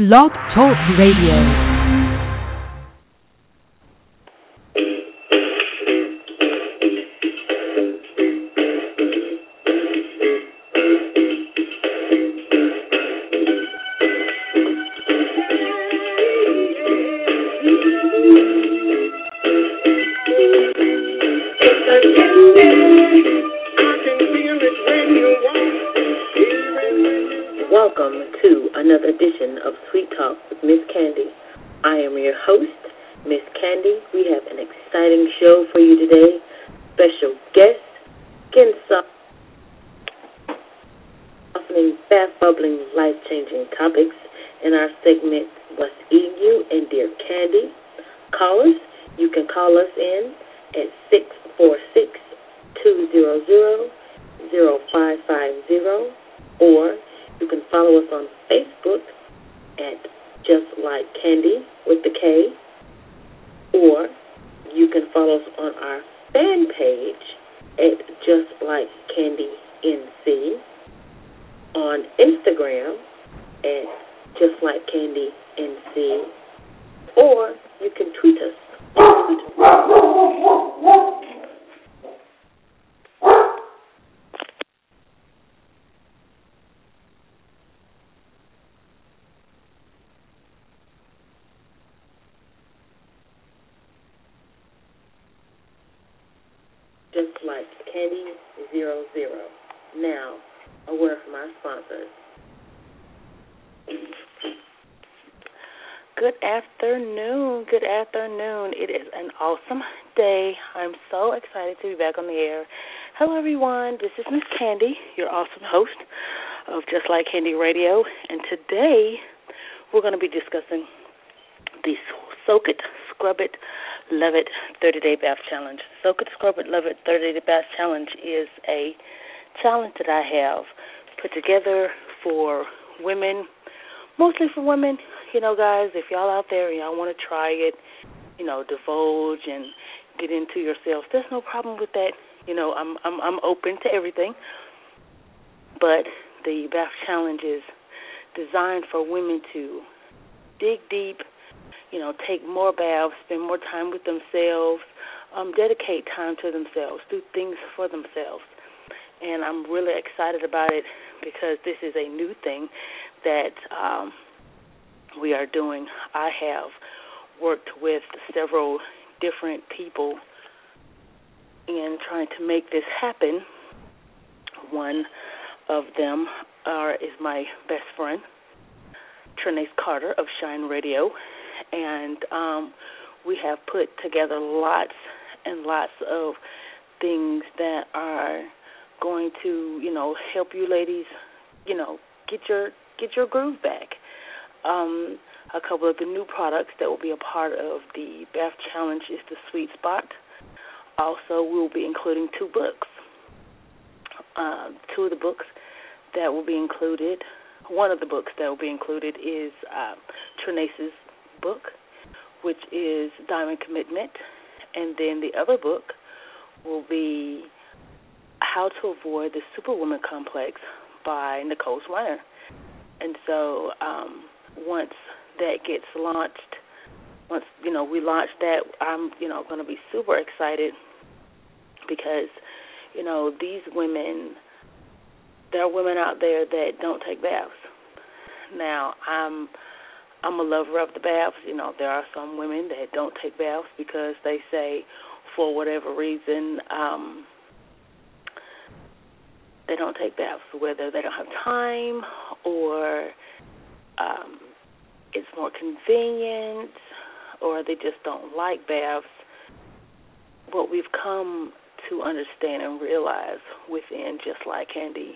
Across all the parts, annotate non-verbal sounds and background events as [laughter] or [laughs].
Blog Talk Radio. outono. Kandy your awesome host of Just Like Kandy Radio, and today we're going to be discussing the Soak It, Scrub It, Love It 30 Day Bath Challenge. Soak It, Scrub It, Love It 30 Day Bath Challenge is a challenge that I have put together for women, mostly for women. You know, guys, if y'all out there and y'all want to try it, you know, divulge and get into yourself, there's no problem with that. You know, I'm I'm I'm open to everything. But the Bath Challenge is designed for women to dig deep, you know, take more baths, spend more time with themselves, um, dedicate time to themselves, do things for themselves. And I'm really excited about it because this is a new thing that um, we are doing. I have worked with several different people in trying to make this happen. One of them are is my best friend, Trinace Carter of Shine Radio, and um, we have put together lots and lots of things that are going to, you know, help you ladies, you know, get your get your groove back. Um, a couple of the new products that will be a part of the Bath Challenge is the Sweet Spot. Also, we'll be including two books. Uh, two of the books that will be included. One of the books that will be included is uh, Trinace's book, which is Diamond Commitment, and then the other book will be How to Avoid the Superwoman Complex by Nicole Sweiner. And so um, once that gets launched, once you know we launch that, I'm you know going to be super excited because you know these women there are women out there that don't take baths. Now, I'm I'm a lover of the baths. You know, there are some women that don't take baths because they say, for whatever reason, um, they don't take baths, whether they don't have time or um, it's more convenient or they just don't like baths. What we've come to understand and realize within Just Like Kandy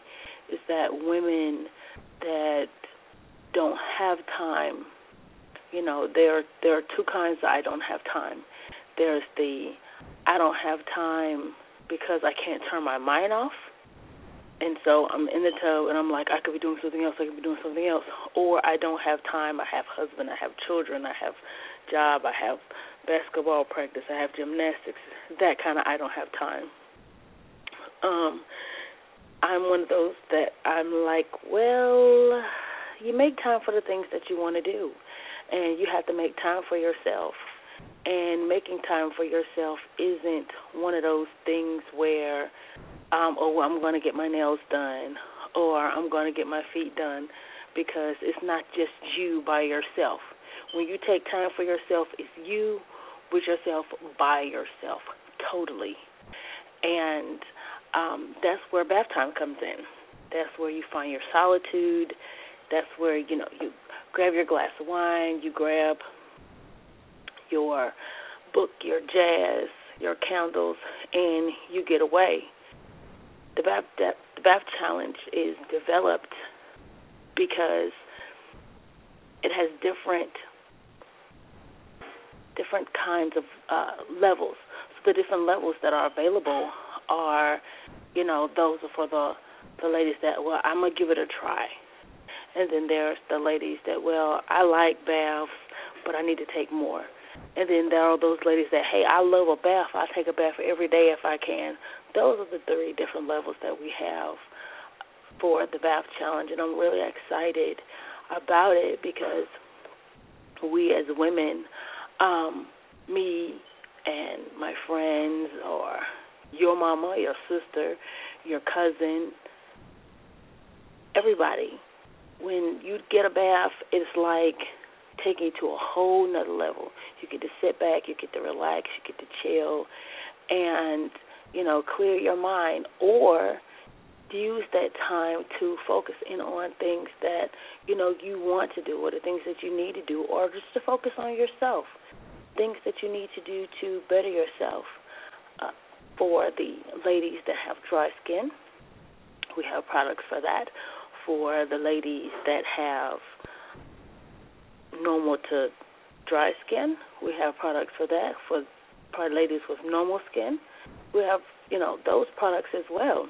is that women that don't have time, you know, there there are two kinds I don't have time. There's the I don't have time because I can't turn my mind off. And so I'm in the tub and I'm like, I could be doing something else, I could be doing something else. Or I don't have time, I have husband, I have children, I have job, I have basketball practice, I have gymnastics. That kind of I don't have time. Um I'm one of those that I'm like, well, you make time for the things that you want to do, and you have to make time for yourself. And making time for yourself isn't one of those things where, um, oh, I'm going to get my nails done, or I'm going to get my feet done, because it's not just you by yourself. When you take time for yourself, it's you with yourself by yourself, totally. And um, that's where bath time comes in. That's where you find your solitude. That's where you know you grab your glass of wine, you grab your book, your jazz, your candles, and you get away. The bath, the bath challenge is developed because it has different different kinds of uh, levels. So the different levels that are available are, you know, those are for the the ladies that well, I'm gonna give it a try, and then there's the ladies that well, I like baths, but I need to take more. And then there are those ladies that, hey, I love a bath. I take a bath every day if I can. Those are the three different levels that we have for the bath challenge, and I'm really excited about it because we as women, um, me and my friends, or your mama, your sister, your cousin, everybody, when you get a bath, it's like taking you to a whole nother level. You get to sit back, you get to relax, you get to chill, and you know clear your mind, or use that time to focus in on things that you know you want to do, or the things that you need to do, or just to focus on yourself, things that you need to do to better yourself. Uh, for the ladies that have dry skin, we have products for that. For the ladies that have normal to dry skin, we have products for that. For for ladies with normal skin, we have you know those products as well.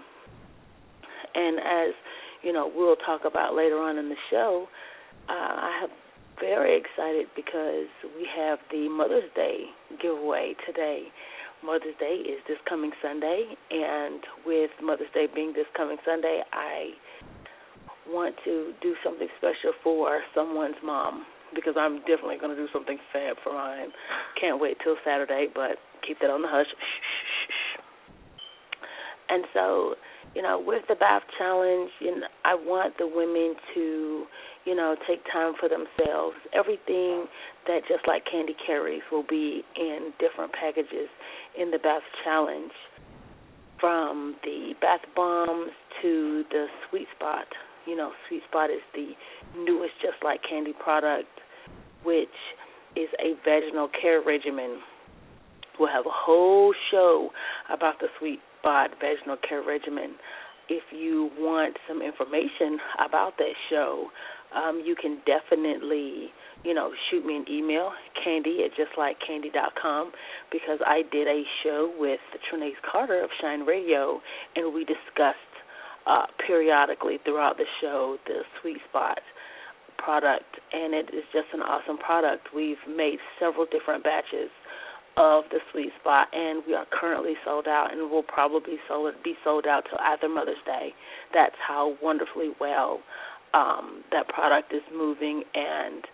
And as you know, we'll talk about later on in the show. Uh, I have very excited because we have the Mother's Day giveaway today. Mother's Day is this coming Sunday, and with Mother's Day being this coming Sunday, I want to do something special for someone's mom because I'm definitely going to do something fab for mine. Can't wait till Saturday, but keep that on the hush. And so, you know, with the bath challenge, you know, I want the women to, you know, take time for themselves. Everything that just like Kandy carries will be in different packages in the bath challenge, from the bath bombs to the Sweet Spot. You know, Sweet Spot is the newest Just Like Kandy product, which is a vaginal care regimen. We'll have a whole show about the Sweet Spot vaginal care regimen. If you want some information about that show, um, you can definitely, you know, shoot me an email, kandy at justlikekandy.com, because I did a show with Trinace Carter of Shine Radio, and we discussed uh, periodically throughout the show the Sweet Spot product, and it is just an awesome product. We've made several different batches of the sweet spot, and we are currently sold out, and will probably sold, be sold out till after Mother's Day. That's how wonderfully well um, that product is moving, and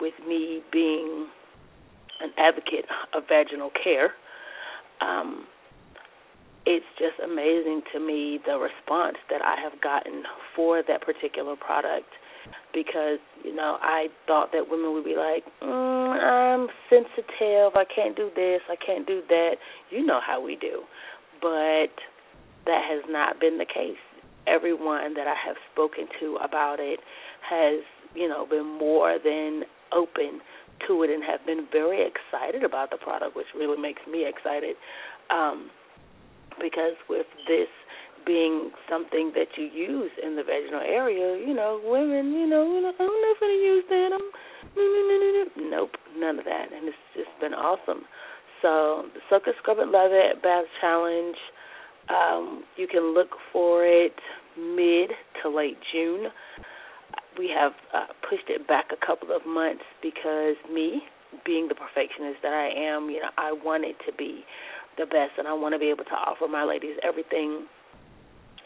with me being an advocate of vaginal care, um, it's just amazing to me the response that I have gotten for that particular product because you know I thought that women would be like, mm, I'm sensitive, I can't do this, I can't do that. You know how we do, but that has not been the case. Everyone that I have spoken to about it has, you know, been more than open to it and have been very excited about the product, which really makes me excited. Um, because with this being something that you use in the vaginal area, you know, women, you know, I'm not going to use that. I'm, nope, none of that. And it's just been awesome. So the Soak It Scrub It Love It Bath Challenge, um, you can look for it mid to late June. We have uh, pushed it back a couple of months because me, being the perfectionist that I am, you know, I want it to be the best, and I want to be able to offer my ladies everything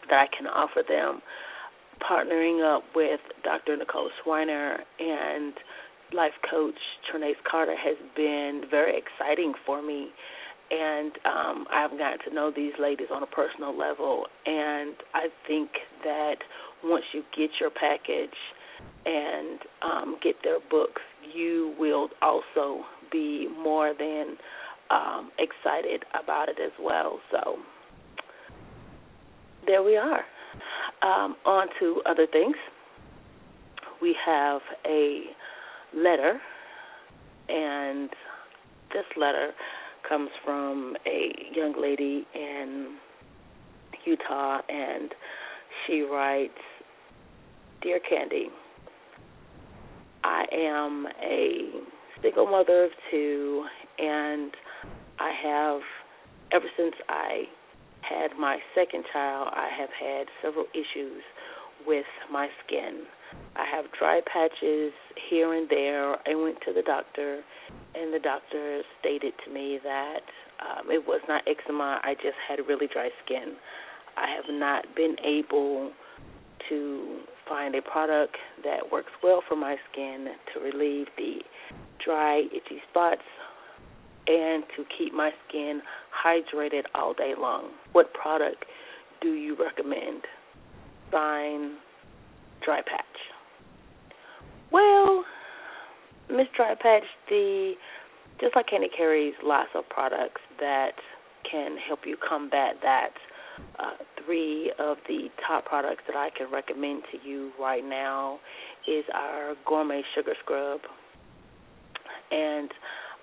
that I can offer them partnering up with Dr. Nicole Schweiner and life coach Trinace Carter has been very exciting for me. And um, I've gotten to know these ladies on a personal level. And I think that once you get your package and um, get their books, you will also be more than um, excited about it as well. So there we are. Um, on to other things. We have a letter, and this letter comes from a young lady in Utah, and she writes Dear Kandy, I am a single mother of two, and I have, ever since I had my second child, I have had several issues with my skin. I have dry patches here and there. I went to the doctor, and the doctor stated to me that um, it was not eczema. I just had really dry skin. I have not been able to find a product that works well for my skin to relieve the dry, itchy spots and to keep my skin hydrated all day long. What product do you recommend? Sign Dry Patch. Well, Miss Dry Patch, the just like Kandy carries lots of products that can help you combat that. Uh, three of the top products that I can recommend to you right now is our Gourmet Sugar Scrub, and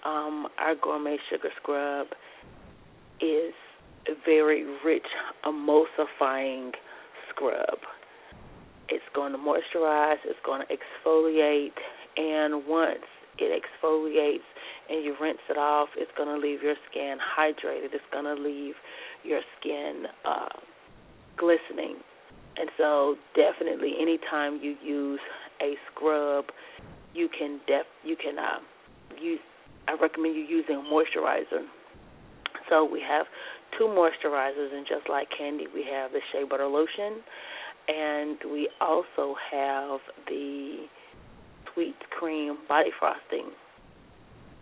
um, our Gourmet Sugar Scrub is a very rich emulsifying scrub. It's going to moisturize, it's going to exfoliate, and once it exfoliates and you rinse it off, it's going to leave your skin hydrated. It's going to leave your skin uh, glistening. And so, definitely, anytime you use a scrub, you can def you can uh, use. I recommend you using a moisturizer. So we have two moisturizers, and just like kandy, we have the shea butter lotion, and we also have the sweet cream body frosting.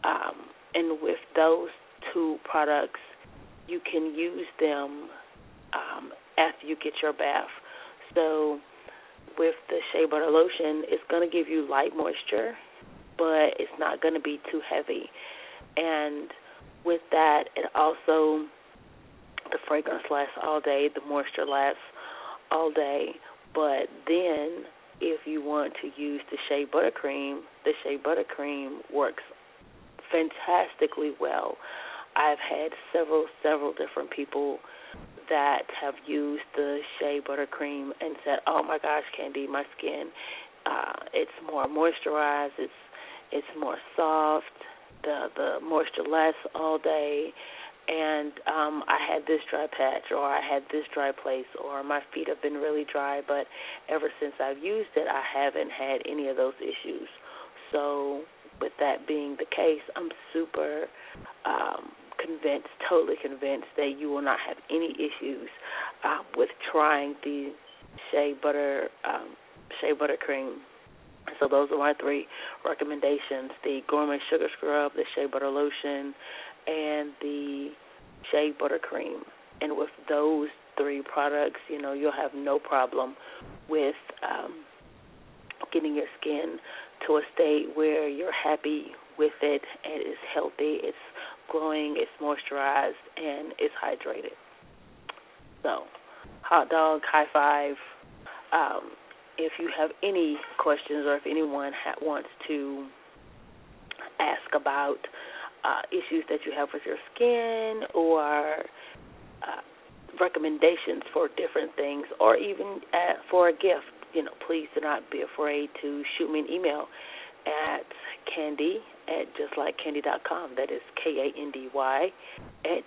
Um, and with those two products, you can use them um, after you get your bath. So with the shea butter lotion, it's going to give you light moisture, but it's not going to be too heavy. And with that, it also the fragrance lasts all day, the moisture lasts all day. But then, if you want to use the shea buttercream, the shea buttercream works fantastically well. I've had several, several different people that have used the shea buttercream and said, "Oh my gosh, Kandy, my skin, uh, it's more moisturized. It's it's more soft. The the moisture lasts all day." and um I had this dry patch or I had this dry place or my feet have been really dry but ever since I've used it I haven't had any of those issues. So with that being the case, I'm super um convinced, totally convinced that you will not have any issues uh, with trying the shea butter um shea butter cream. So those are my three recommendations: the gourmet sugar scrub, the shea butter lotion, and the shea butter cream. And with those three products, you know, you'll have no problem with um, getting your skin to a state where you're happy with it and it's healthy, it's glowing, it's moisturized, and it's hydrated. So, hot dog, high five. Um, if you have any questions or if anyone ha- wants to ask about uh, issues that you have with your skin or uh, recommendations for different things or even uh, for a gift, you know, please do not be afraid to shoot me an email at kandy at justlikekandy.com. That is K A N D Y at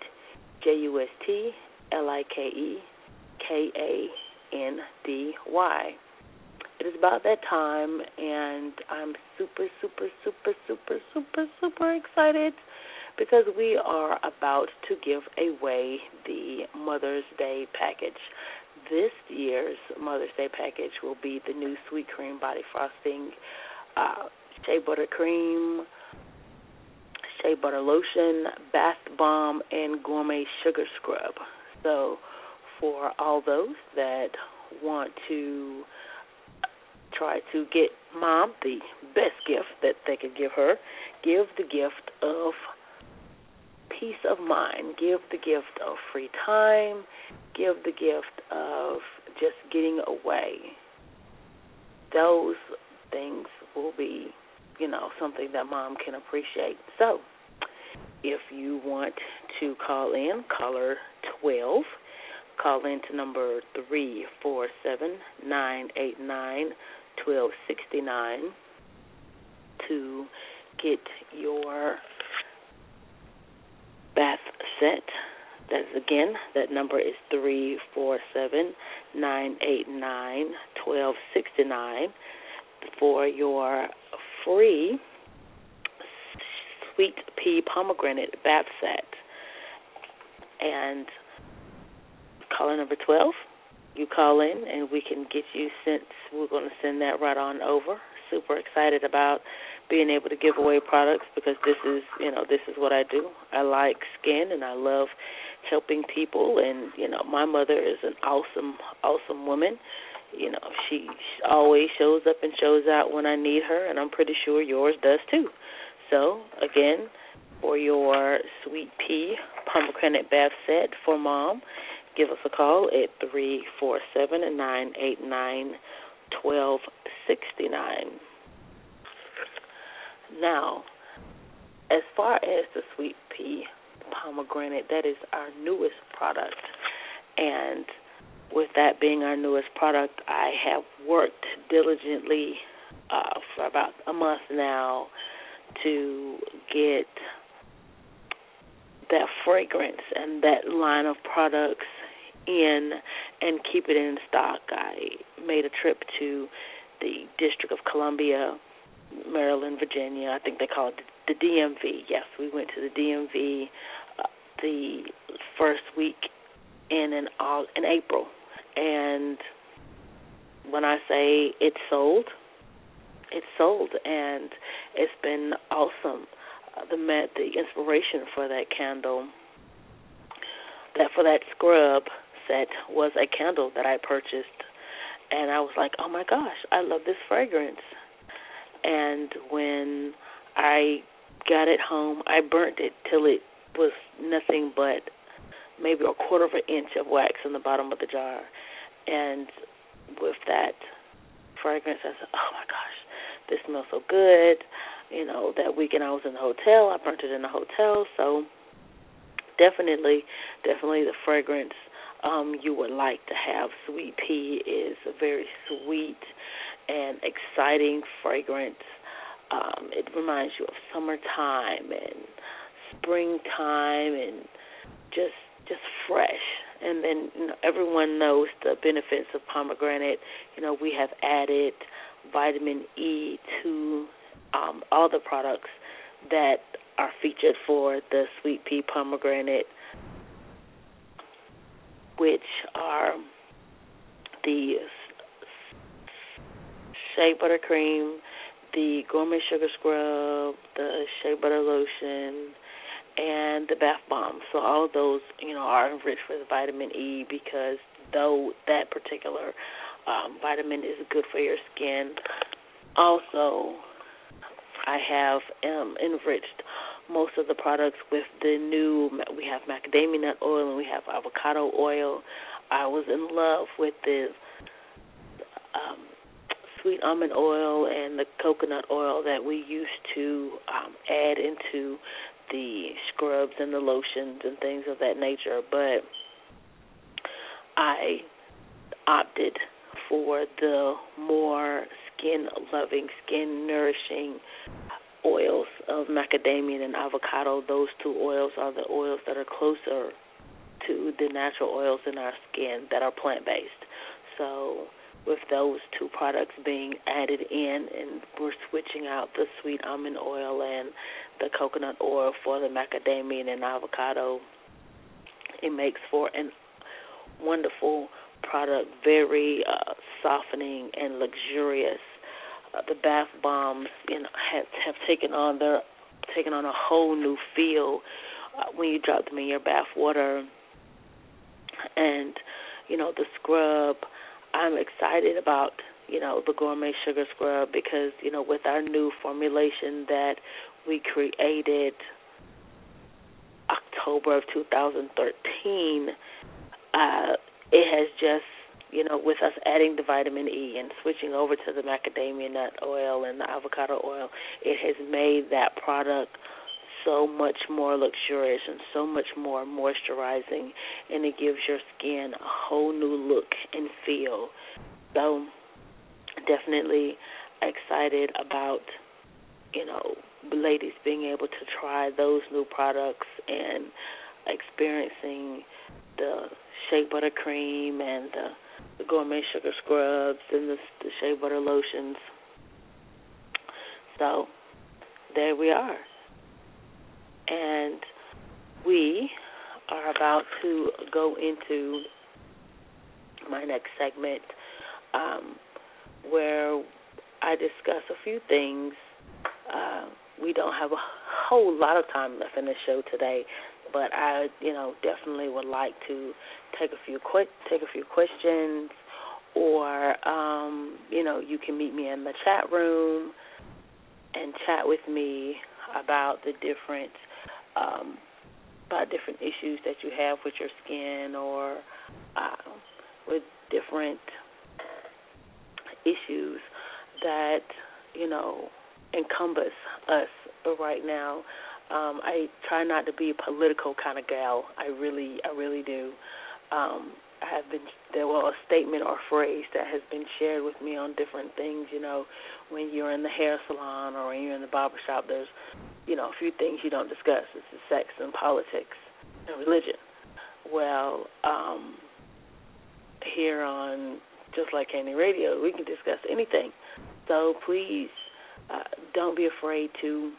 J U S T L I K E K A N D Y. It is about that time, and I'm super, super, super, super, super, super excited because we are about to give away the Mother's Day package. this year's Mother's Day package will be the new sweet cream body frosting, uh, shea butter cream, shea butter lotion, bath bomb, and gourmet sugar scrub. So, for all those that want to try to get mom the best gift that they could give her, give the gift of peace of mind, give the gift of free time, give the gift of just getting away. Those things will be, you know, something that mom can appreciate. So, if you want to call in, caller 12, call in to number 347 989 1269 to get your bath set. That's again, that number is three four seven nine eight nine twelve sixty nine for your free sweet pea pomegranate bath set. And caller number twelve, you call in and we can get you sent we're gonna send that right on over. Super excited about being able to give away products because this is you know this is what I do. I like skin and I love helping people and you know my mother is an awesome awesome woman. You know she always shows up and shows out when I need her and I'm pretty sure yours does too. So again, for your sweet pea pomegranate bath set for mom, give us a call at three four seven nine eight nine twelve sixty nine. Now, as far as the sweet pea pomegranate, that is our newest product. And with that being our newest product, I have worked diligently uh, for about a month now to get that fragrance and that line of products in and keep it in stock. I made a trip to the District of Columbia Maryland, Virginia. I think they call it the DMV. Yes, we went to the DMV uh, the first week in in all in April, and when I say it's sold, it's sold, and it's been awesome. Uh, the the inspiration for that candle, that for that scrub set was a candle that I purchased, and I was like, oh my gosh, I love this fragrance and when I got it home, I burnt it till it was nothing but maybe a quarter of an inch of wax in the bottom of the jar. And with that fragrance, I said, "Oh my gosh, this smells so good." You know, that weekend I was in the hotel. I burnt it in the hotel, so definitely, definitely the fragrance um, you would like to have. Sweet pea is a very sweet and exciting fragrance. Um, it reminds you of summertime and springtime and just just fresh. And then you know, everyone knows the benefits of pomegranate. You know, we have added vitamin E to um, all the products that are featured for the sweet pea pomegranate, which are the shea butter cream, the gourmet sugar scrub, the shea butter lotion, and the bath bomb. So all of those, you know, are enriched with vitamin E because though that particular um, vitamin is good for your skin. Also, I have um, enriched most of the products with the new. We have macadamia nut oil and we have avocado oil. I was in love with the um, sweet almond oil and the coconut oil that we used to um, add into the scrubs and the lotions and things of that nature, but I opted for the more skin loving, skin nourishing oils of macadamia and avocado. Those two oils are the oils that are closer to the natural oils in our skin that are plant based. So with those two products being added in, and we're switching out the sweet almond oil and the coconut oil for the macadamia and avocado. It makes for a wonderful product, very uh, softening and luxurious. Uh, the bath bombs, you know, have have taken on their taken on a whole new feel uh, when you drop them in your bath water. And you know, the scrub. I'm excited about you know the gourmet sugar scrub because you know with our new formulation that we created October of 2013, uh, it has just you know with us adding the vitamin E and switching over to the macadamia nut oil and the avocado oil, it has made that product so much more luxurious and so much more moisturizing and it gives your skin a whole new look and feel. So definitely excited about you know ladies being able to try those new products and experiencing the shea butter cream and the, the gourmet sugar scrubs and the, the shea butter lotions. So there we are. And we are about to go into my next segment um, where I discuss a few things. Uh, we don't have a whole lot of time left in the show today, but I, you know, definitely would like to take a few quick take a few questions, or um, you know, you can meet me in the chat room and chat with me about the different um, about different issues that you have with your skin or uh, with different issues that you know encompass us right now. Um, I try not to be a political kind of gal. I really, I really do. Um, I have been there was a statement or phrase that has been shared with me on different things. You know, when you're in the hair salon or when you're in the barber shop, there's, you know, a few things you don't discuss. It's the sex and politics and religion. Well, um, here on just like Kandy Radio, we can discuss anything. So please uh, don't be afraid to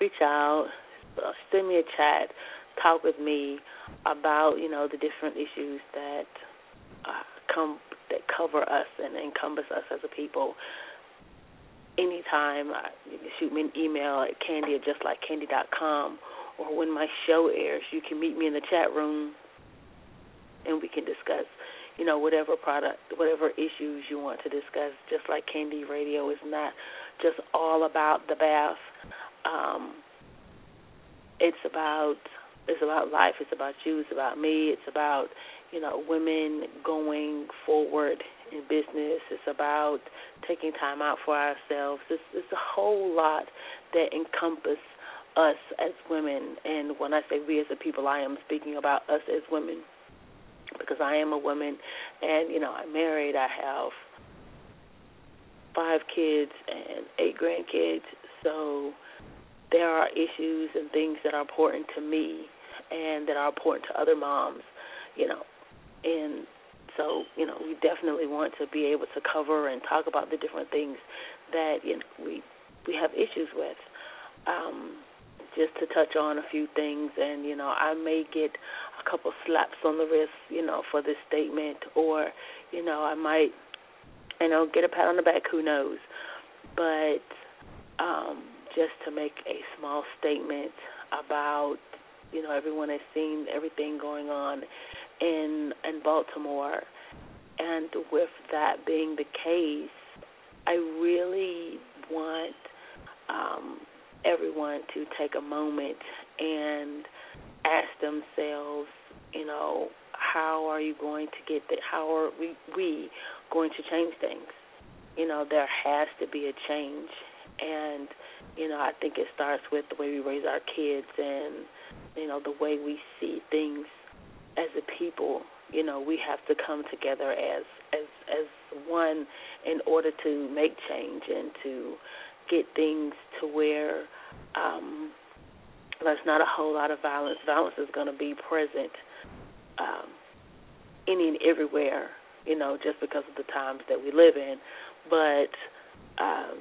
reach out, uh, send me a chat, talk with me about you know the different issues that uh, come that cover us and encompass us as a people. Anytime, uh, shoot me an email at kandy at justlikekandy.com, or when my show airs, you can meet me in the chat room, and we can discuss you know, whatever product, whatever issues you want to discuss. Just like Kandy Radio is not just all about the bath. Um, it's about it's about life. It's about you. It's about me. It's about you know women going forward in business. It's about taking time out for ourselves. It's, it's a whole lot that encompass us as women. And when I say we as a people, I am speaking about us as women because I am a woman and you know I'm married. I have five kids and eight grandkids. So there are issues and things that are important to me and that are important to other moms, you know. And so, you know, we definitely want to be able to cover and talk about the different things that, you know, we we have issues with. Um just to touch on a few things and, you know, I may get a couple slaps on the wrist, you know, for this statement, or you know, I might, you know, get a pat on the back. Who knows? But um, just to make a small statement about, you know, everyone has seen everything going on in in Baltimore, and with that being the case, I really want um, everyone to take a moment and ask themselves, you know, how are you going to get that? How are we, we going to change things? You know, there has to be a change, and you know, I think it starts with the way we raise our kids and you know the way we see things as a people. You know, we have to come together as as as one in order to make change and to get things to where um, there's not a whole lot of violence. Violence is going to be present um, any and everywhere, you know, just because of the times that we live in. But um,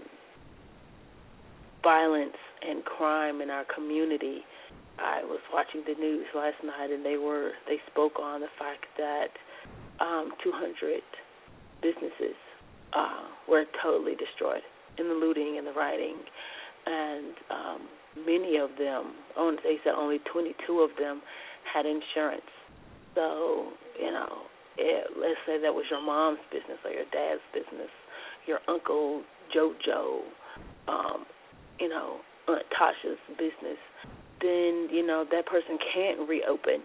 violence and crime in our community. I was watching the news last night, and they were they spoke on the fact that um, 200 businesses uh, were totally destroyed in the looting and the rioting, and um, many of them, they said only 22 of them had insurance. So you know, it, let's say that was your mom's business or your dad's business, your uncle JoJo, um, you know, Aunt Tasha's business, then you know that person can't reopen,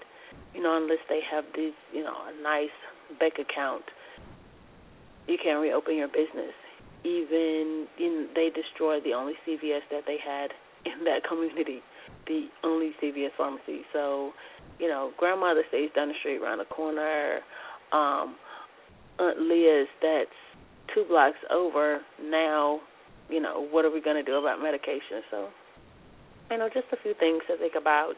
you know, unless they have this, you know, a nice bank account. You can't reopen your business. Even in, they destroyed the only CVS that they had [laughs] in that community, the only CVS pharmacy. So, you know, grandmother stays down the street around the corner. Um, Aunt Liz, that's two blocks over. Now, you know, what are we going to do about medication? So, you know, just a few things to think about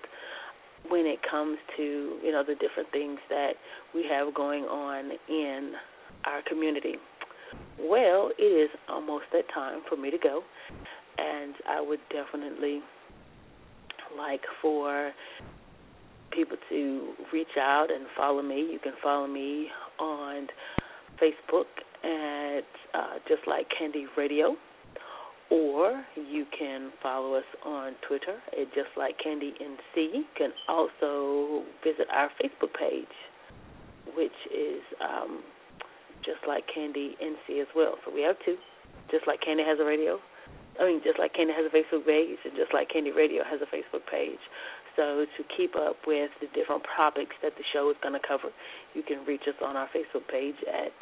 when it comes to, you know, the different things that we have going on in our community. Well, it is almost that time for me to go, and I would definitely like for people to reach out and follow me. You can follow me on Facebook at uh, Just Like Kandy Radio or you can follow us on Twitter at Just Like Kandy NC. You can also visit our Facebook page, which is um, Just Like Kandy NC as well. So we have two. Just Like Kandy has a radio. I mean, Just Like Kandy has a Facebook page, and Just Like Kandy Radio has a Facebook page. So to keep up with the different topics that the show is going to cover, you can reach us on our Facebook page at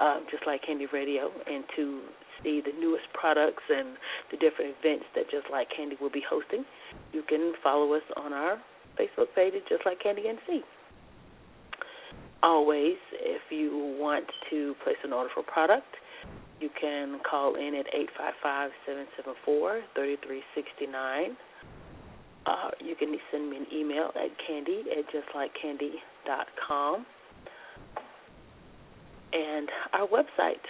um, Just Like Kandy Radio, and to see the newest products and the different events that Just Like Kandy will be hosting, you can follow us on our Facebook page at Just Like Kandy NC. Always, if you want to place an order for product, you can call in at 855-774-3369. Uh, you can send me an email at kandy at justlikekandy.com. And our website,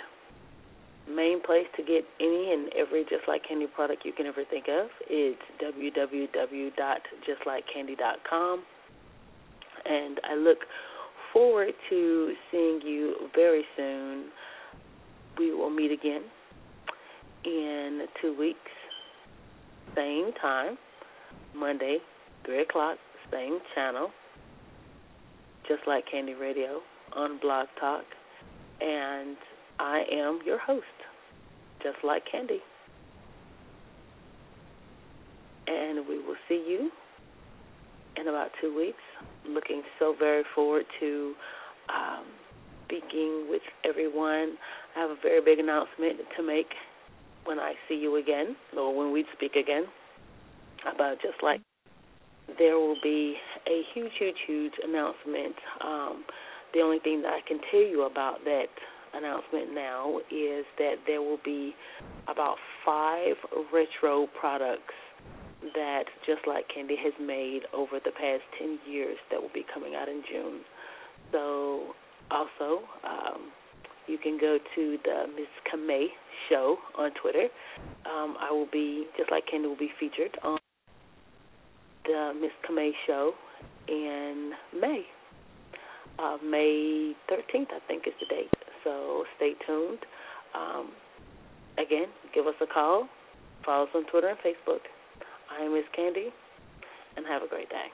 main place to get any and every Just Like Kandy product you can ever think of is www.justlikekandy.com. And I look forward to seeing you very soon. We will meet again in two weeks, same time, Monday, 3 o'clock, same channel, Just Like Kandy Radio on Blog Talk. And I am your host, just like Kandy. And we will see you in about two weeks. Looking so very forward to um, speaking with everyone. I have a very big announcement to make when I see you again, or when we speak again, about just like there will be a huge, huge, huge announcement. Um, the only thing that I can tell you about that announcement now is that there will be about five retro products that Just Like Kandy has made over the past 10 years that will be coming out in June. So, also, um, you can go to the Miss Kamei show on Twitter. Um, I will be, Just Like Kandy will be featured on the Miss Kamei show in May. Uh, May 13th, I think, is the date. So stay tuned. Um, again, give us a call. Follow us on Twitter and Facebook. I am Miss Kandy, and have a great day.